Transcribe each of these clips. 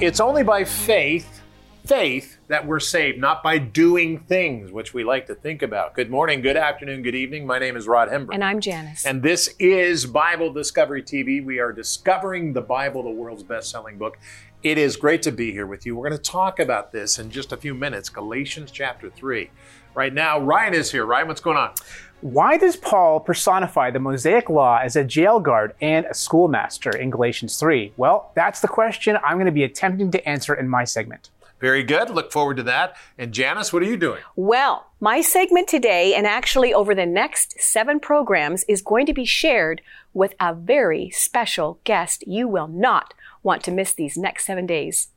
It's only by faith, faith, that we're saved, not by doing things, which we like to think about. Good morning, good afternoon, good evening. My name is Rod Hembree. And I'm Janice. And this is Bible Discovery TV. We are discovering the Bible, the world's best selling book. It is great to be here with you. We're going to talk about this in just a few minutes Galatians chapter 3. Right now, Ryan is here. Ryan, what's going on? Why does Paul personify the Mosaic Law as a jail guard and a schoolmaster in Galatians 3? Well, that's the question I'm going to be attempting to answer in my segment. Very good. Look forward to that. And Janice, what are you doing? Well, my segment today, and actually over the next seven programs, is going to be shared with a very special guest. You will not want to miss these next seven days.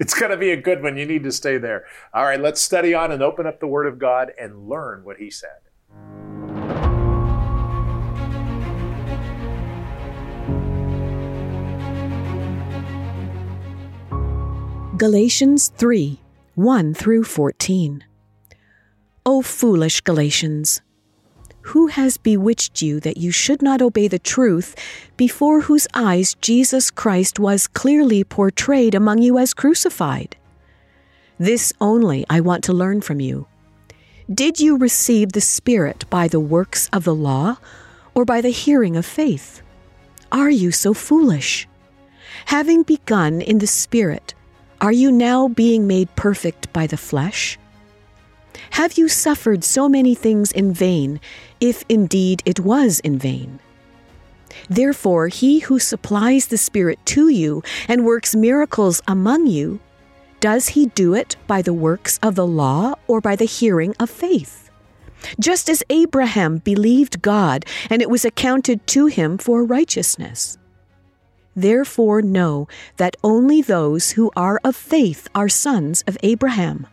It's going to be a good one. You need to stay there. All right, let's study on and open up the Word of God and learn what He said. Galatians 3 1 through 14. O foolish Galatians! Who has bewitched you that you should not obey the truth, before whose eyes Jesus Christ was clearly portrayed among you as crucified? This only I want to learn from you. Did you receive the Spirit by the works of the law, or by the hearing of faith? Are you so foolish? Having begun in the Spirit, are you now being made perfect by the flesh? Have you suffered so many things in vain, if indeed it was in vain? Therefore, he who supplies the Spirit to you and works miracles among you, does he do it by the works of the law or by the hearing of faith? Just as Abraham believed God, and it was accounted to him for righteousness. Therefore, know that only those who are of faith are sons of Abraham.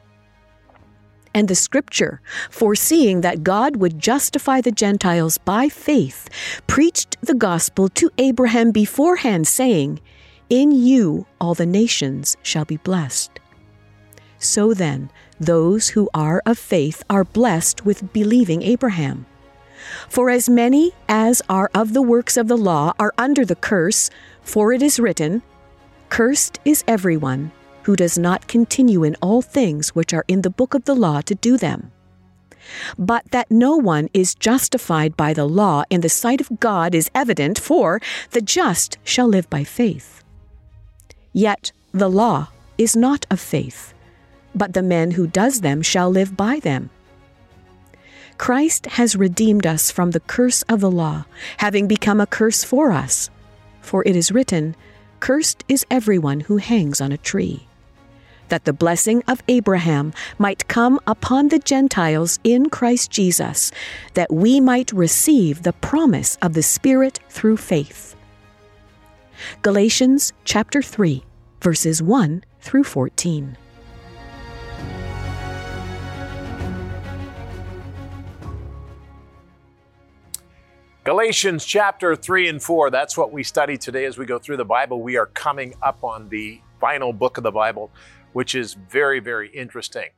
And the scripture, foreseeing that God would justify the Gentiles by faith, preached the gospel to Abraham beforehand, saying, In you all the nations shall be blessed. So then, those who are of faith are blessed with believing Abraham. For as many as are of the works of the law are under the curse, for it is written, Cursed is everyone who does not continue in all things which are in the book of the law to do them. But that no one is justified by the law in the sight of God is evident, for the just shall live by faith. Yet the law is not of faith, but the man who does them shall live by them. Christ has redeemed us from the curse of the law, having become a curse for us. For it is written, Cursed is everyone who hangs on a tree. That the blessing of Abraham might come upon the Gentiles in Christ Jesus, that we might receive the promise of the Spirit through faith. Galatians chapter 3, verses 1 through 14. Galatians chapter 3 and 4. That's what we study today as we go through the Bible. We are coming up on the final book of the Bible, which is very, very interesting.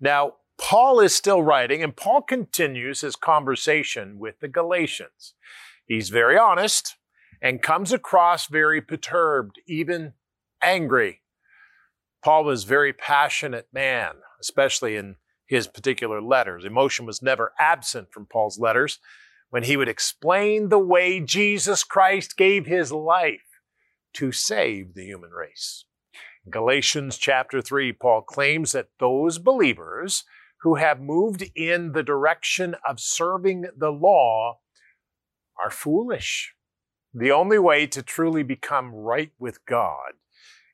Now, Paul is still writing, and Paul continues his conversation with the Galatians. He's very honest and comes across very perturbed, even angry. Paul was a very passionate man, especially in his particular letters. Emotion was never absent from Paul's letters when he would explain the way Jesus Christ gave his life to save the human race. In Galatians chapter 3, Paul claims that those believers who have moved in the direction of serving the law are foolish. The only way to truly become right with God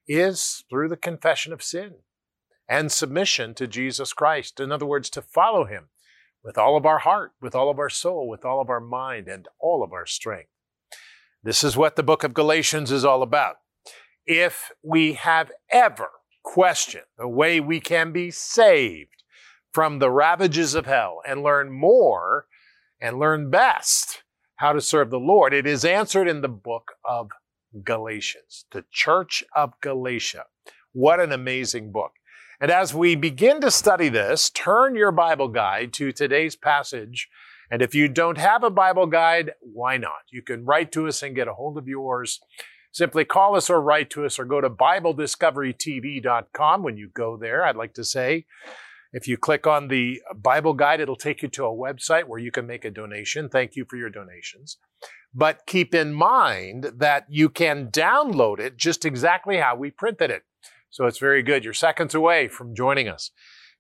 is through the confession of sin and submission to Jesus Christ. In other words, to follow him with all of our heart, with all of our soul, with all of our mind, and all of our strength. This is what the book of Galatians is all about. If we have ever questioned the way we can be saved from the ravages of hell and learn more and learn best how to serve the Lord, it is answered in the book of Galatians, the Church of Galatia. What an amazing book. And as we begin to study this, turn your Bible guide to today's passage. And if you don't have a Bible guide, why not? You can write to us and get a hold of yours. Simply call us or write to us or go to BibleDiscoveryTV.com. When you go there, I'd like to say, if you click on the Bible guide, it'll take you to a website where you can make a donation. Thank you for your donations. But keep in mind that you can download it just exactly how we printed it. So it's very good. You're seconds away from joining us.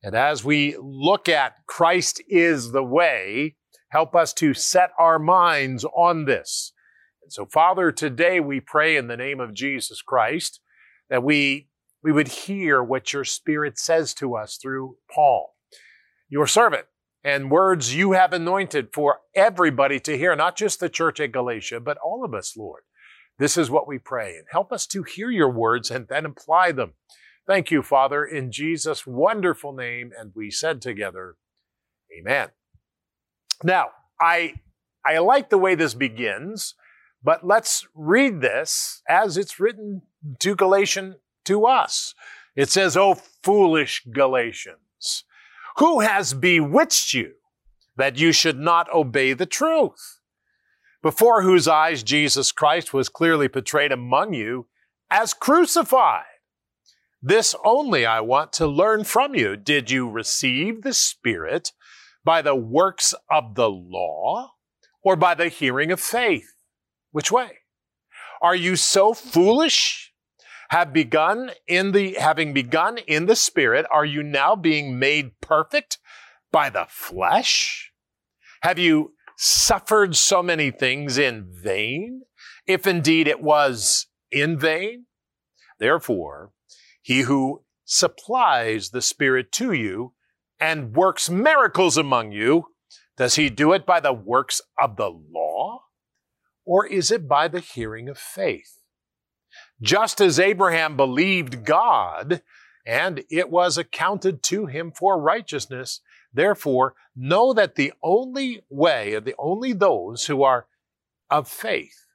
And as we look at Christ is the way, help us to set our minds on this. And so, Father, today we pray in the name of Jesus Christ that we, we would hear what your Spirit says to us through Paul, your servant, and words you have anointed for everybody to hear, not just the church at Galatia, but all of us, Lord. This is what we pray. And help us to hear your words and then apply them. Thank you, Father, in Jesus' wonderful name. And we said together, Amen. Now, I, I like the way this begins, but let's read this as it's written to Galatian to us. It says, Oh, foolish Galatians, who has bewitched you that you should not obey the truth? Before whose eyes Jesus Christ was clearly portrayed among you as crucified. This only I want to learn from you. Did you receive the Spirit by the works of the law or by the hearing of faith? Which way? Are you so foolish? Have begun in the, having begun in the Spirit, are you now being made perfect by the flesh? Have you suffered so many things in vain? If indeed it was in vain? Therefore, he who supplies the Spirit to you and works miracles among you, does he do it by the works of the law? Or is it by the hearing of faith? Just as Abraham believed God, and it was accounted to him for righteousness, therefore know that the only way, the only those who are of faith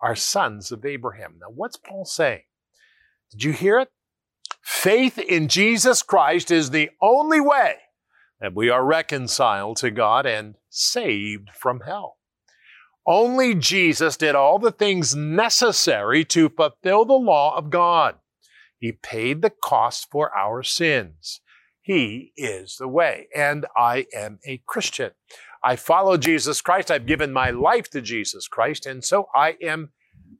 are sons of Abraham. Now, what's Paul saying? Did you hear it? Faith in Jesus Christ is the only way that we are reconciled to God and saved from hell. Only Jesus did all the things necessary to fulfill the law of God. He paid the cost for our sins. He is the way, and I am a Christian. I follow Jesus Christ. I've given my life to Jesus Christ, and so I am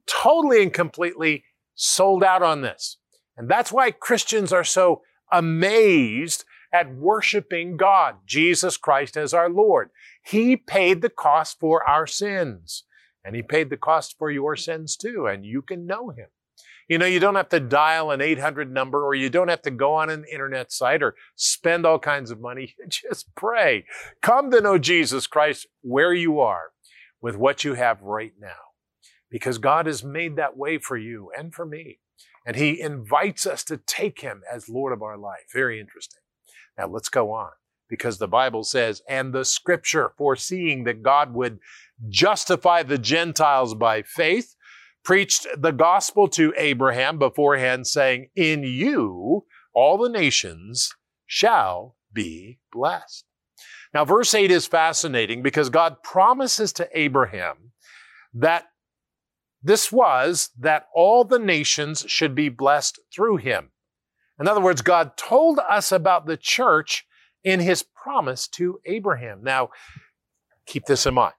totally and completely sold out on this. And that's why Christians are so amazed at worshiping God, Jesus Christ as our Lord. He paid the cost for our sins. And He paid the cost for your sins too, and you can know Him. You know, you don't have to dial an 800 number or you don't have to go on an internet site or spend all kinds of money. Just pray. Come to know Jesus Christ where you are with what you have right now. Because God has made that way for you and for me. And He invites us to take Him as Lord of our life. Very interesting. Now let's go on because the Bible says, and the scripture foreseeing that God would justify the Gentiles by faith, preached the gospel to Abraham beforehand, saying, In you all the nations shall be blessed. Now, verse 8 is fascinating because God promises to Abraham that this was that all the nations should be blessed through him. In other words, God told us about the church in his promise to Abraham. Now, keep this in mind.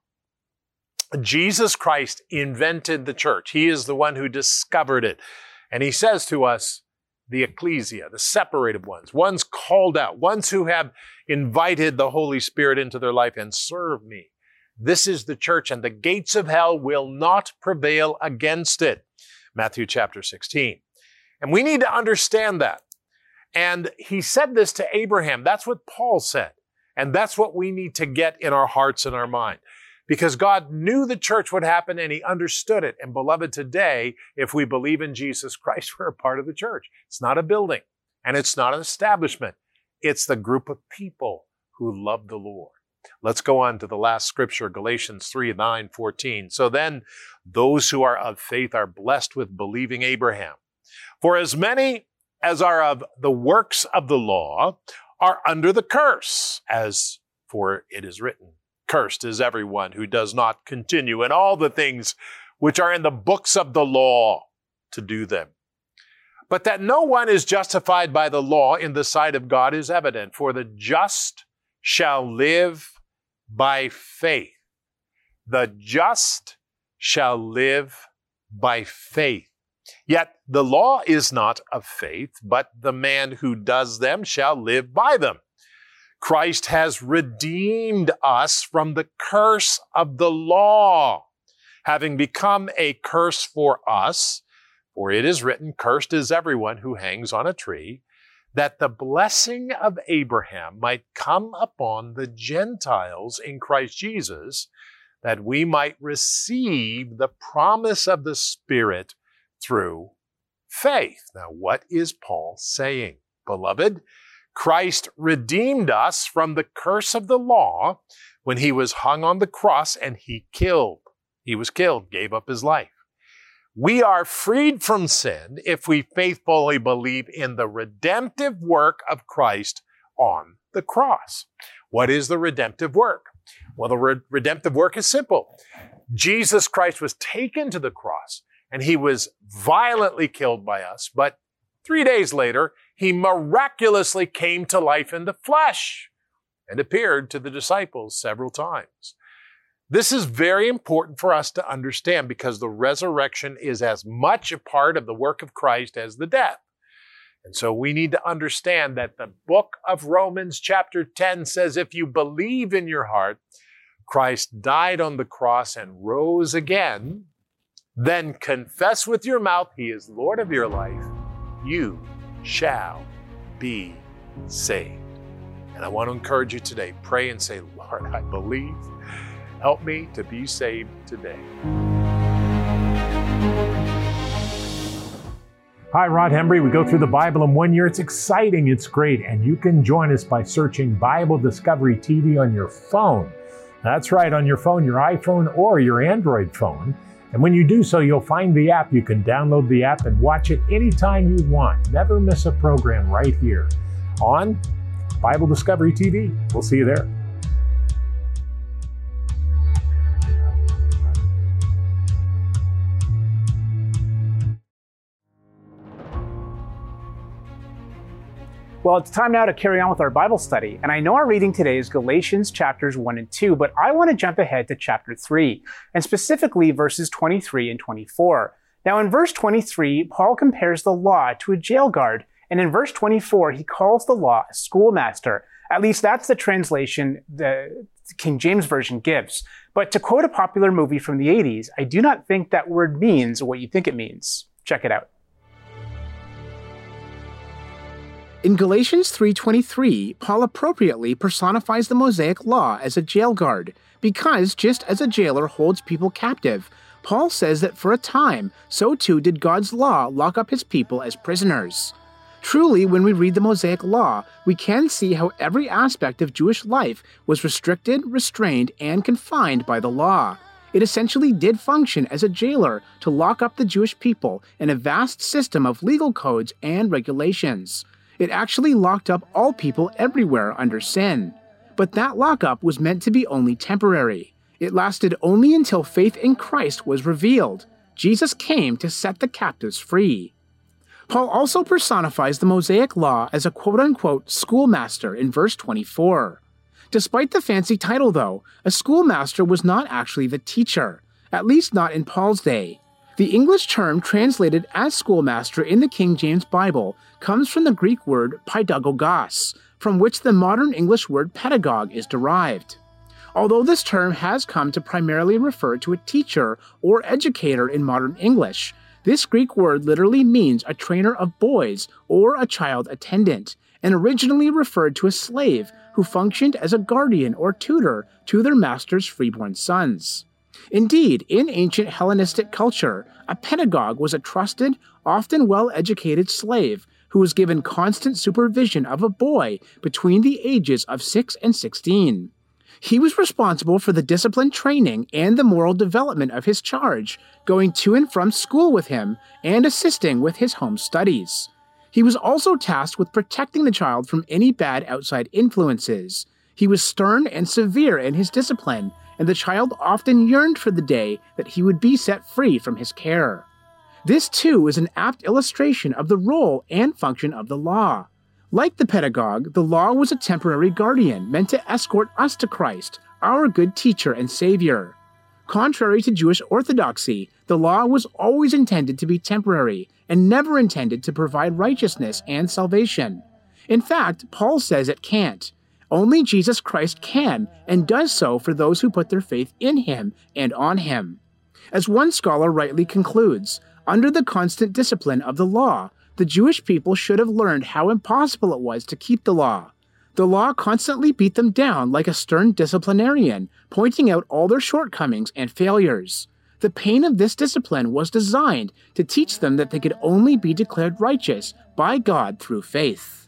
Jesus Christ invented the church. He is the one who discovered it. And he says to us, the ecclesia, the separated ones, ones called out, ones who have invited the Holy Spirit into their life and serve me. This is the church, and the gates of hell will not prevail against it. Matthew chapter 16. And we need to understand that. And he said this to Abraham. That's what Paul said. And that's what we need to get in our hearts and our mind. Because God knew the church would happen and he understood it. And beloved, today, if we believe in Jesus Christ, we're a part of the church. It's not a building and it's not an establishment. It's the group of people who love the Lord. Let's go on to the last scripture, Galatians 3 9, 14. So then, those who are of faith are blessed with believing Abraham. For as many as are of the works of the law are under the curse, as for it is written, Cursed is everyone who does not continue in all the things which are in the books of the law to do them. But that no one is justified by the law in the sight of God is evident, for the just shall live by faith. The just shall live by faith. Yet the law is not of faith, but the man who does them shall live by them. Christ has redeemed us from the curse of the law, having become a curse for us. For it is written, Cursed is everyone who hangs on a tree, that the blessing of Abraham might come upon the Gentiles in Christ Jesus, that we might receive the promise of the Spirit through faith. Now, what is Paul saying? Beloved, Christ redeemed us from the curse of the law when he was hung on the cross and he killed. He was killed, gave up his life. We are freed from sin if we faithfully believe in the redemptive work of Christ on the cross. What is the redemptive work? Well, the re- redemptive work is simple. Jesus Christ was taken to the cross and he was violently killed by us, but three days later, he miraculously came to life in the flesh and appeared to the disciples several times. This is very important for us to understand because the resurrection is as much a part of the work of Christ as the death. And so we need to understand that the book of Romans, chapter 10, says if you believe in your heart, Christ died on the cross and rose again, then confess with your mouth he is Lord of your life, you shall be saved. And I want to encourage you today pray and say, Lord, I believe. Help me to be saved today. Hi, Rod Hembree. We go through the Bible in one year. It's exciting, it's great, and you can join us by searching Bible Discovery TV on your phone. That's right, on your phone, your iPhone or your Android phone. And when you do so, you'll find the app. You can download the app and watch it anytime you want. Never miss a program right here on Bible Discovery TV. We'll see you there. Well, it's time now to carry on with our Bible study. And I know our reading today is Galatians chapters 1 and 2, but I want to jump ahead to chapter 3, and specifically verses 23 and 24. Now, in verse 23, Paul compares the law to a jail guard, and in verse 24, he calls the law a schoolmaster. At least that's the translation the King James Version gives. But to quote a popular movie from the 80s, I do not think that word means what you think it means. Check it out. In Galatians 3:23, Paul appropriately personifies the Mosaic law as a jail guard, because just as a jailer holds people captive, Paul says that for a time, so too did God's law lock up his people as prisoners. Truly, when we read the Mosaic Law, we can see how every aspect of Jewish life was restricted, restrained, and confined by the law. It essentially did function as a jailer to lock up the Jewish people in a vast system of legal codes and regulations. It actually locked up all people everywhere under sin. But that lockup was meant to be only temporary. It lasted only until faith in Christ was revealed. Jesus came to set the captives free. Paul also personifies the Mosaic Law as a quote unquote schoolmaster in verse 24. Despite the fancy title, though, a schoolmaster was not actually the teacher, at least not in Paul's day. The English term translated as schoolmaster in the King James Bible comes from the Greek word paidagogos, from which the modern English word pedagogue is derived. Although this term has come to primarily refer to a teacher or educator in modern English, this Greek word literally means a trainer of boys or a child attendant, and originally referred to a slave who functioned as a guardian or tutor to their master's freeborn sons. Indeed, in ancient Hellenistic culture, a pedagogue was a trusted, often well educated slave who was given constant supervision of a boy between the ages of 6 and 16. He was responsible for the discipline training and the moral development of his charge, going to and from school with him and assisting with his home studies. He was also tasked with protecting the child from any bad outside influences. He was stern and severe in his discipline, and the child often yearned for the day that he would be set free from his care. This, too, is an apt illustration of the role and function of the law. Like the pedagogue, the law was a temporary guardian meant to escort us to Christ, our good teacher and Savior. Contrary to Jewish orthodoxy, the law was always intended to be temporary and never intended to provide righteousness and salvation. In fact, Paul says it can't. Only Jesus Christ can and does so for those who put their faith in him and on him. As one scholar rightly concludes, under the constant discipline of the law, the Jewish people should have learned how impossible it was to keep the law. The law constantly beat them down like a stern disciplinarian, pointing out all their shortcomings and failures. The pain of this discipline was designed to teach them that they could only be declared righteous by God through faith.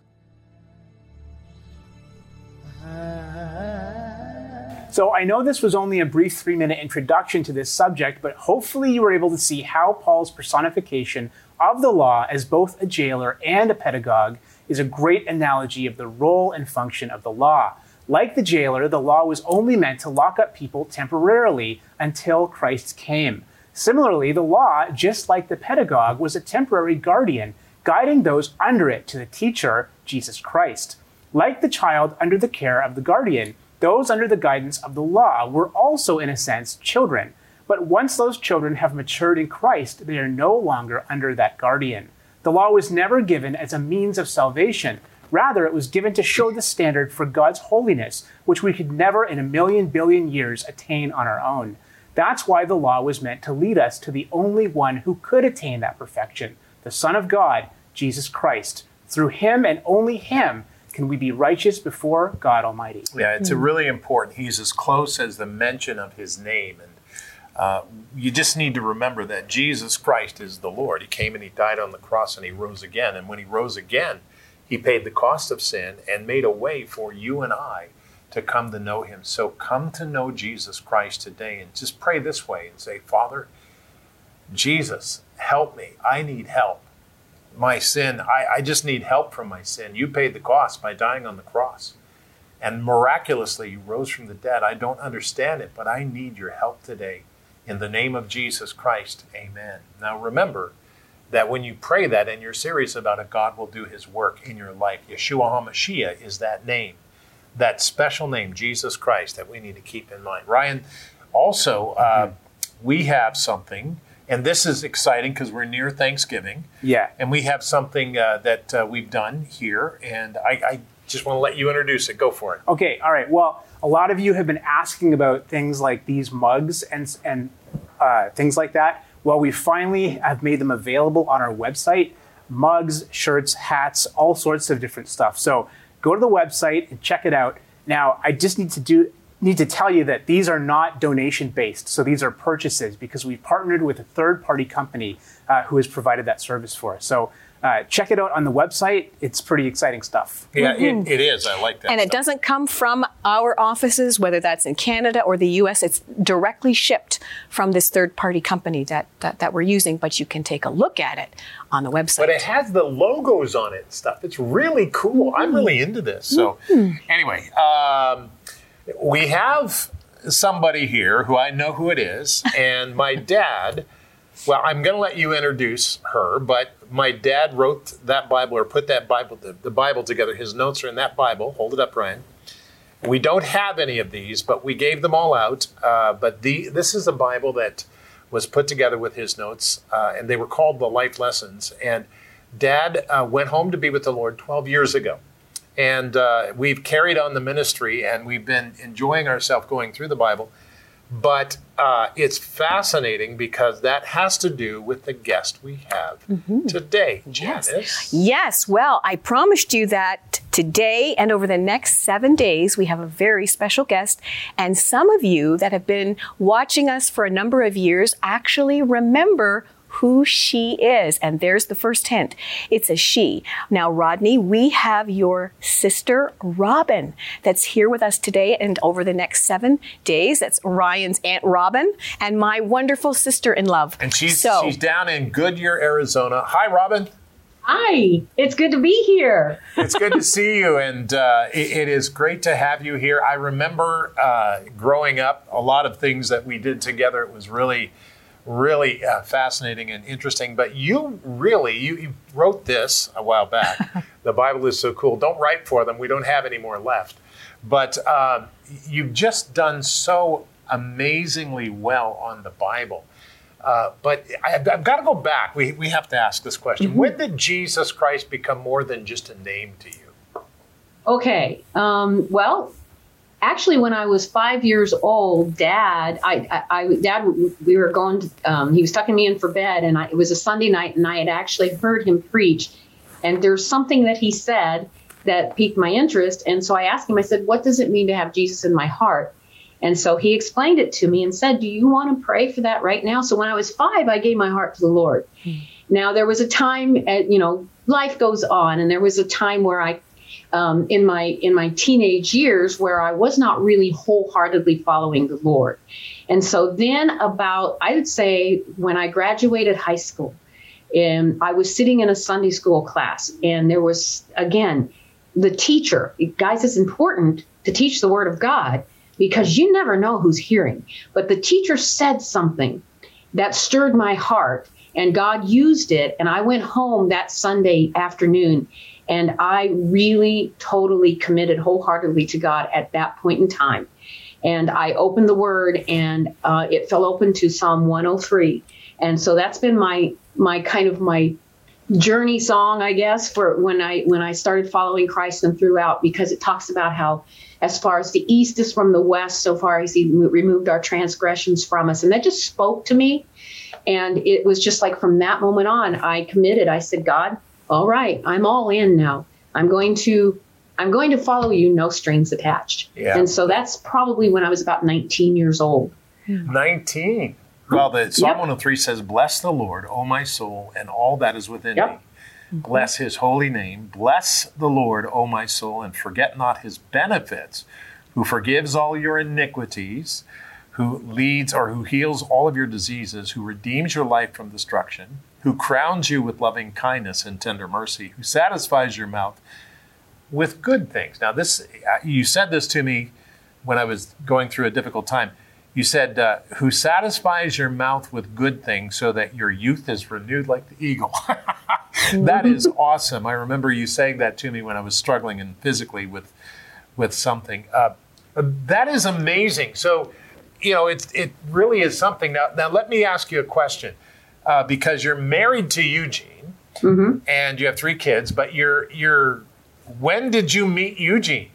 So I know this was only a brief three minute introduction to this subject, but hopefully you were able to see how Paul's personification of the law as both a jailer and a pedagogue is a great analogy of the role and function of the law. Like the jailer, the law was only meant to lock up people temporarily until Christ came. Similarly, the law, just like the pedagogue, was a temporary guardian, guiding those under it to the teacher, Jesus Christ. Like the child under the care of the guardian, those under the guidance of the law were also, in a sense, children. But once those children have matured in Christ, they are no longer under that guardian. The law was never given as a means of salvation. Rather, it was given to show the standard for God's holiness, which we could never in a million billion years attain on our own. That's why the law was meant to lead us to the only one who could attain that perfection, the Son of God, Jesus Christ. Through him and only him can we be righteous before God Almighty. Yeah, it's a really important. He's as close as the mention of his name. And uh, you just need to remember that Jesus Christ is the Lord. He came and he died on the cross and he rose again. And when he rose again, he paid the cost of sin and made a way for you and I to come to know him. So come to know Jesus Christ today and just pray this way and say, Father, Jesus, help me. I need help. My sin, I, I just need help from my sin. You paid the cost by dying on the cross. And miraculously, you rose from the dead. I don't understand it, but I need your help today. In the name of Jesus Christ, amen. Now remember that when you pray that and you're serious about it, God will do his work in your life. Yeshua HaMashiach is that name, that special name, Jesus Christ, that we need to keep in mind. Ryan, also, uh, we have something, and this is exciting because we're near Thanksgiving. Yeah. And we have something uh, that uh, we've done here, and I, I just want to let you introduce it. Go for it. Okay, all right. Well, a lot of you have been asking about things like these mugs and and uh, things like that. Well, we finally have made them available on our website. Mugs, shirts, hats, all sorts of different stuff. So go to the website and check it out. Now, I just need to do need to tell you that these are not donation based. So these are purchases because we've partnered with a third party company uh, who has provided that service for us. So uh, check it out on the website. It's pretty exciting stuff. Yeah, it, it is. I like that. And it doesn't come from our offices, whether that's in Canada or the US. It's directly shipped from this third party company that, that, that we're using, but you can take a look at it on the website. But it has the logos on it and stuff. It's really cool. I'm really into this. So, anyway, um, we have somebody here who I know who it is, and my dad. Well, I'm going to let you introduce her, but my dad wrote that Bible or put that Bible, the, the Bible together. His notes are in that Bible. Hold it up, Ryan. We don't have any of these, but we gave them all out. Uh, but the this is a Bible that was put together with his notes, uh, and they were called the Life Lessons. And Dad uh, went home to be with the Lord 12 years ago, and uh, we've carried on the ministry, and we've been enjoying ourselves going through the Bible. But uh, it's fascinating because that has to do with the guest we have today, Janice. Yes, well, I promised you that today and over the next seven days, we have a very special guest. And some of you that have been watching us for a number of years actually remember who she is. And there's the first hint. It's a she. Now, Rodney, we have your sister, Robin, that's here with us today and over the next seven days. That's Ryan's Aunt Robin and my wonderful sister in love. And she's so, she's down in Goodyear, Arizona. Hi, Robin. Hi, it's good to be here. It's good to see you, and uh, it, it is great to have you here. I remember uh, growing up, a lot of things that we did together. It was really, really uh, fascinating and interesting. But you really, you, you wrote this a while back. the Bible is so cool. Don't write for them. We don't have any more left. But uh, you've just done so amazingly well on the Bible. Uh, but I, have got to go back. We, we have to ask this question. Mm-hmm. When did Jesus Christ become more than just a name to you? Okay. Um, well, actually, when I was five years old, Dad, I, I, I Dad, we were going. To, um, he was tucking me in for bed, and I, it was a Sunday night, and I had actually heard him preach. And there's something that he said that piqued my interest, and so I asked him. I said, "What does it mean to have Jesus in my heart?" And so he explained it to me and said, "Do you want to pray for that right now?" So when I was five, I gave my heart to the Lord. Hmm. Now there was a time, at, uh, you know, life goes on, and there was a time where I um, in my in my teenage years where I was not really wholeheartedly following the Lord. And so then about I would say when I graduated high school, and I was sitting in a Sunday school class, and there was again the teacher. Guys, it's important to teach the Word of God because you never know who's hearing. But the teacher said something that stirred my heart, and God used it. And I went home that Sunday afternoon and I really totally committed wholeheartedly to God at that point in time. And I opened the word and uh, it fell open to Psalm 103. And so that's been my my kind of my journey song, I guess, for when I when I started following Christ and throughout, because it talks about how as far as the east is from the west, so far as He removed our transgressions from us, and that just spoke to me. And it was just like from that moment on, I committed. I said, God, all right, I'm all in now. I'm going to I'm going to follow you, no strings attached. Yeah. And so that's probably when I was about 19 years old. 19. Well, the Psalm yep. 103 says, Bless the Lord, O my soul, and all that is within yep. me. Bless his holy name. Bless the Lord, O my soul, and forget not his benefits, who forgives all your iniquities, who leads or who heals all of your diseases, who redeems your life from destruction, who crowns you with loving kindness and tender mercy, who satisfies your mouth with good things. Now, this uh, you said this to me when I was going through a difficult time. You said, uh, "Who satisfies your mouth with good things, so that your youth is renewed like the eagle." that is awesome. I remember you saying that to me when I was struggling and physically with with something. Uh, that is amazing. So, you know, it it really is something. Now, now let me ask you a question uh, because you're married to Eugene mm-hmm. and you have three kids, but you're you're when did you meet Eugene?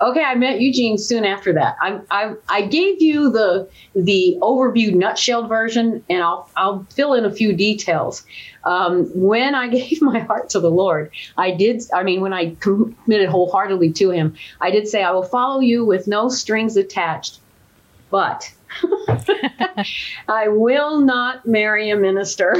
Okay, I met Eugene soon after that. I, I, I gave you the the overview nutshelled version, and I'll I'll fill in a few details. Um, when I gave my heart to the Lord, I did. I mean, when I committed wholeheartedly to Him, I did say, "I will follow you with no strings attached." But I will not marry a minister.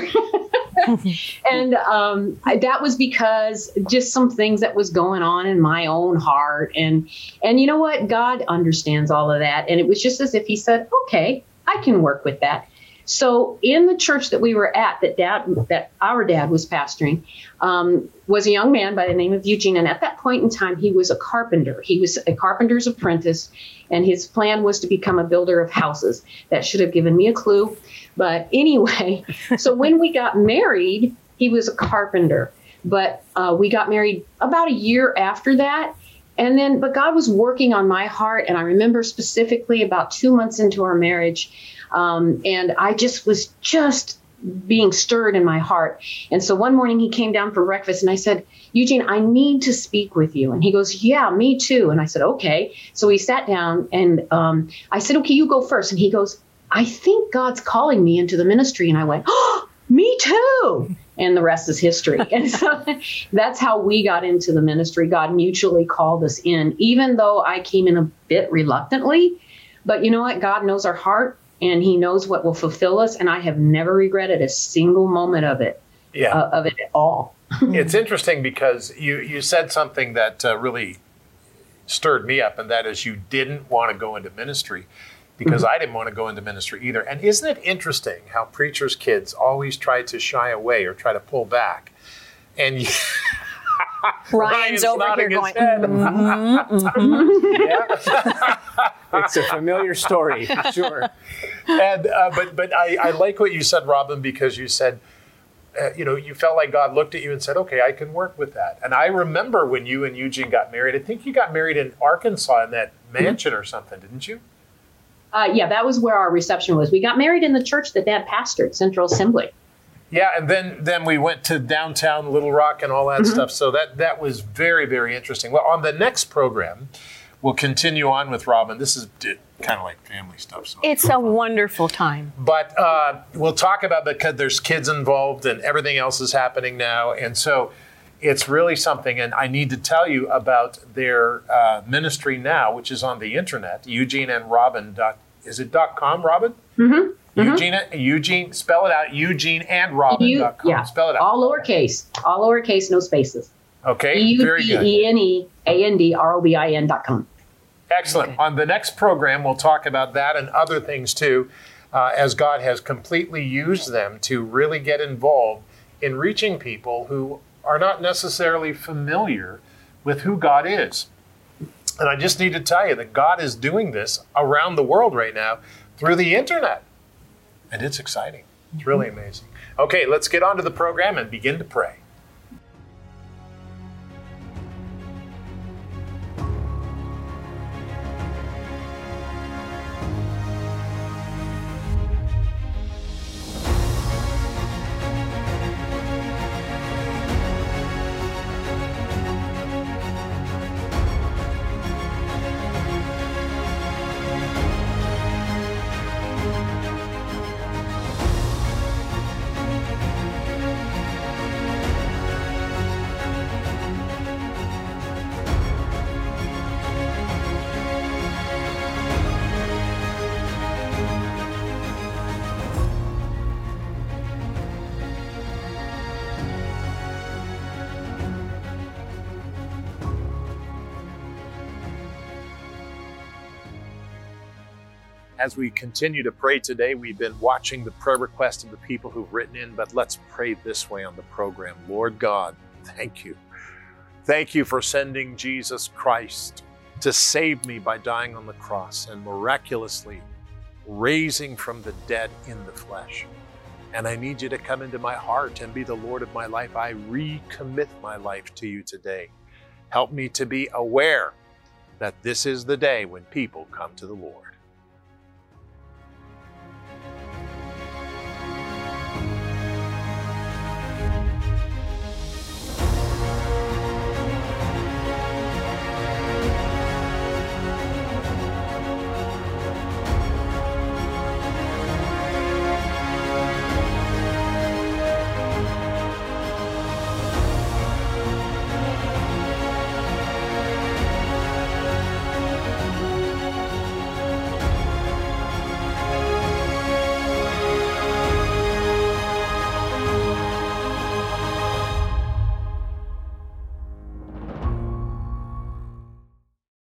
and um, that was because just some things that was going on in my own heart. And and you know what? God understands all of that. And it was just as if He said, "Okay, I can work with that." So in the church that we were at, that dad, that our dad was pastoring, um, was a young man by the name of Eugene, and at that point in time, he was a carpenter. He was a carpenter's apprentice, and his plan was to become a builder of houses. That should have given me a clue, but anyway. so when we got married, he was a carpenter, but uh, we got married about a year after that. And then, but God was working on my heart, and I remember specifically about two months into our marriage. Um, and I just was just being stirred in my heart. And so one morning he came down for breakfast and I said, Eugene, I need to speak with you. And he goes, Yeah, me too. And I said, Okay. So we sat down and um, I said, Okay, you go first. And he goes, I think God's calling me into the ministry. And I went, Oh, me too. And the rest is history. and so that's how we got into the ministry. God mutually called us in, even though I came in a bit reluctantly. But you know what? God knows our heart and he knows what will fulfill us and i have never regretted a single moment of it yeah. Uh, of it at all it's interesting because you you said something that uh, really stirred me up and that is you didn't want to go into ministry because mm-hmm. I didn't want to go into ministry either. And isn't it interesting how preachers' kids always try to shy away or try to pull back? And you, Ryan's, Ryan's over here going, mm-hmm, mm-hmm. it's a familiar story, sure. And uh, but but I, I like what you said, Robin, because you said. Uh, you know, you felt like God looked at you and said, "Okay, I can work with that." And I remember when you and Eugene got married. I think you got married in Arkansas in that mansion or something, didn't you? Uh, yeah, that was where our reception was. We got married in the church that Dad pastored, Central Assembly. Yeah, and then then we went to downtown Little Rock and all that Mm-hmm. stuff. So that that was very very interesting. Well, on the next program, we'll continue on with Robin. This is kind of like family stuff. So. It's a wonderful time. but uh, we'll talk about because there's kids involved and everything else is happening now, and so it's really something. And I need to tell you about their uh, ministry now, which is on the internet. Eugene and Robin. Dot, is it dot com, Robin? Mm-hmm. Eugene, Eugene, spell it out. Eugene and Robin. You, dot com. yeah, spell it out. all lowercase, all lowercase, no spaces. Okay, E U very good. E N E A N D R O B I N dot com. Excellent. On the next program, we'll talk about that and other things too, uh, as God has completely used them to really get involved in reaching people who are not necessarily familiar with who God is. And I just need to tell you that God is doing this around the world right now through the internet. And it's exciting. It's really amazing. Okay, let's get on to the program and begin to pray. As we continue to pray today, we've been watching the prayer requests of the people who've written in, but let's pray this way on the program. Lord God, thank you. Thank you for sending Jesus Christ to save me by dying on the cross and miraculously raising from the dead in the flesh. And I need you to come into my heart and be the Lord of my life. I recommit my life to you today. Help me to be aware that this is the day when people come to the Lord.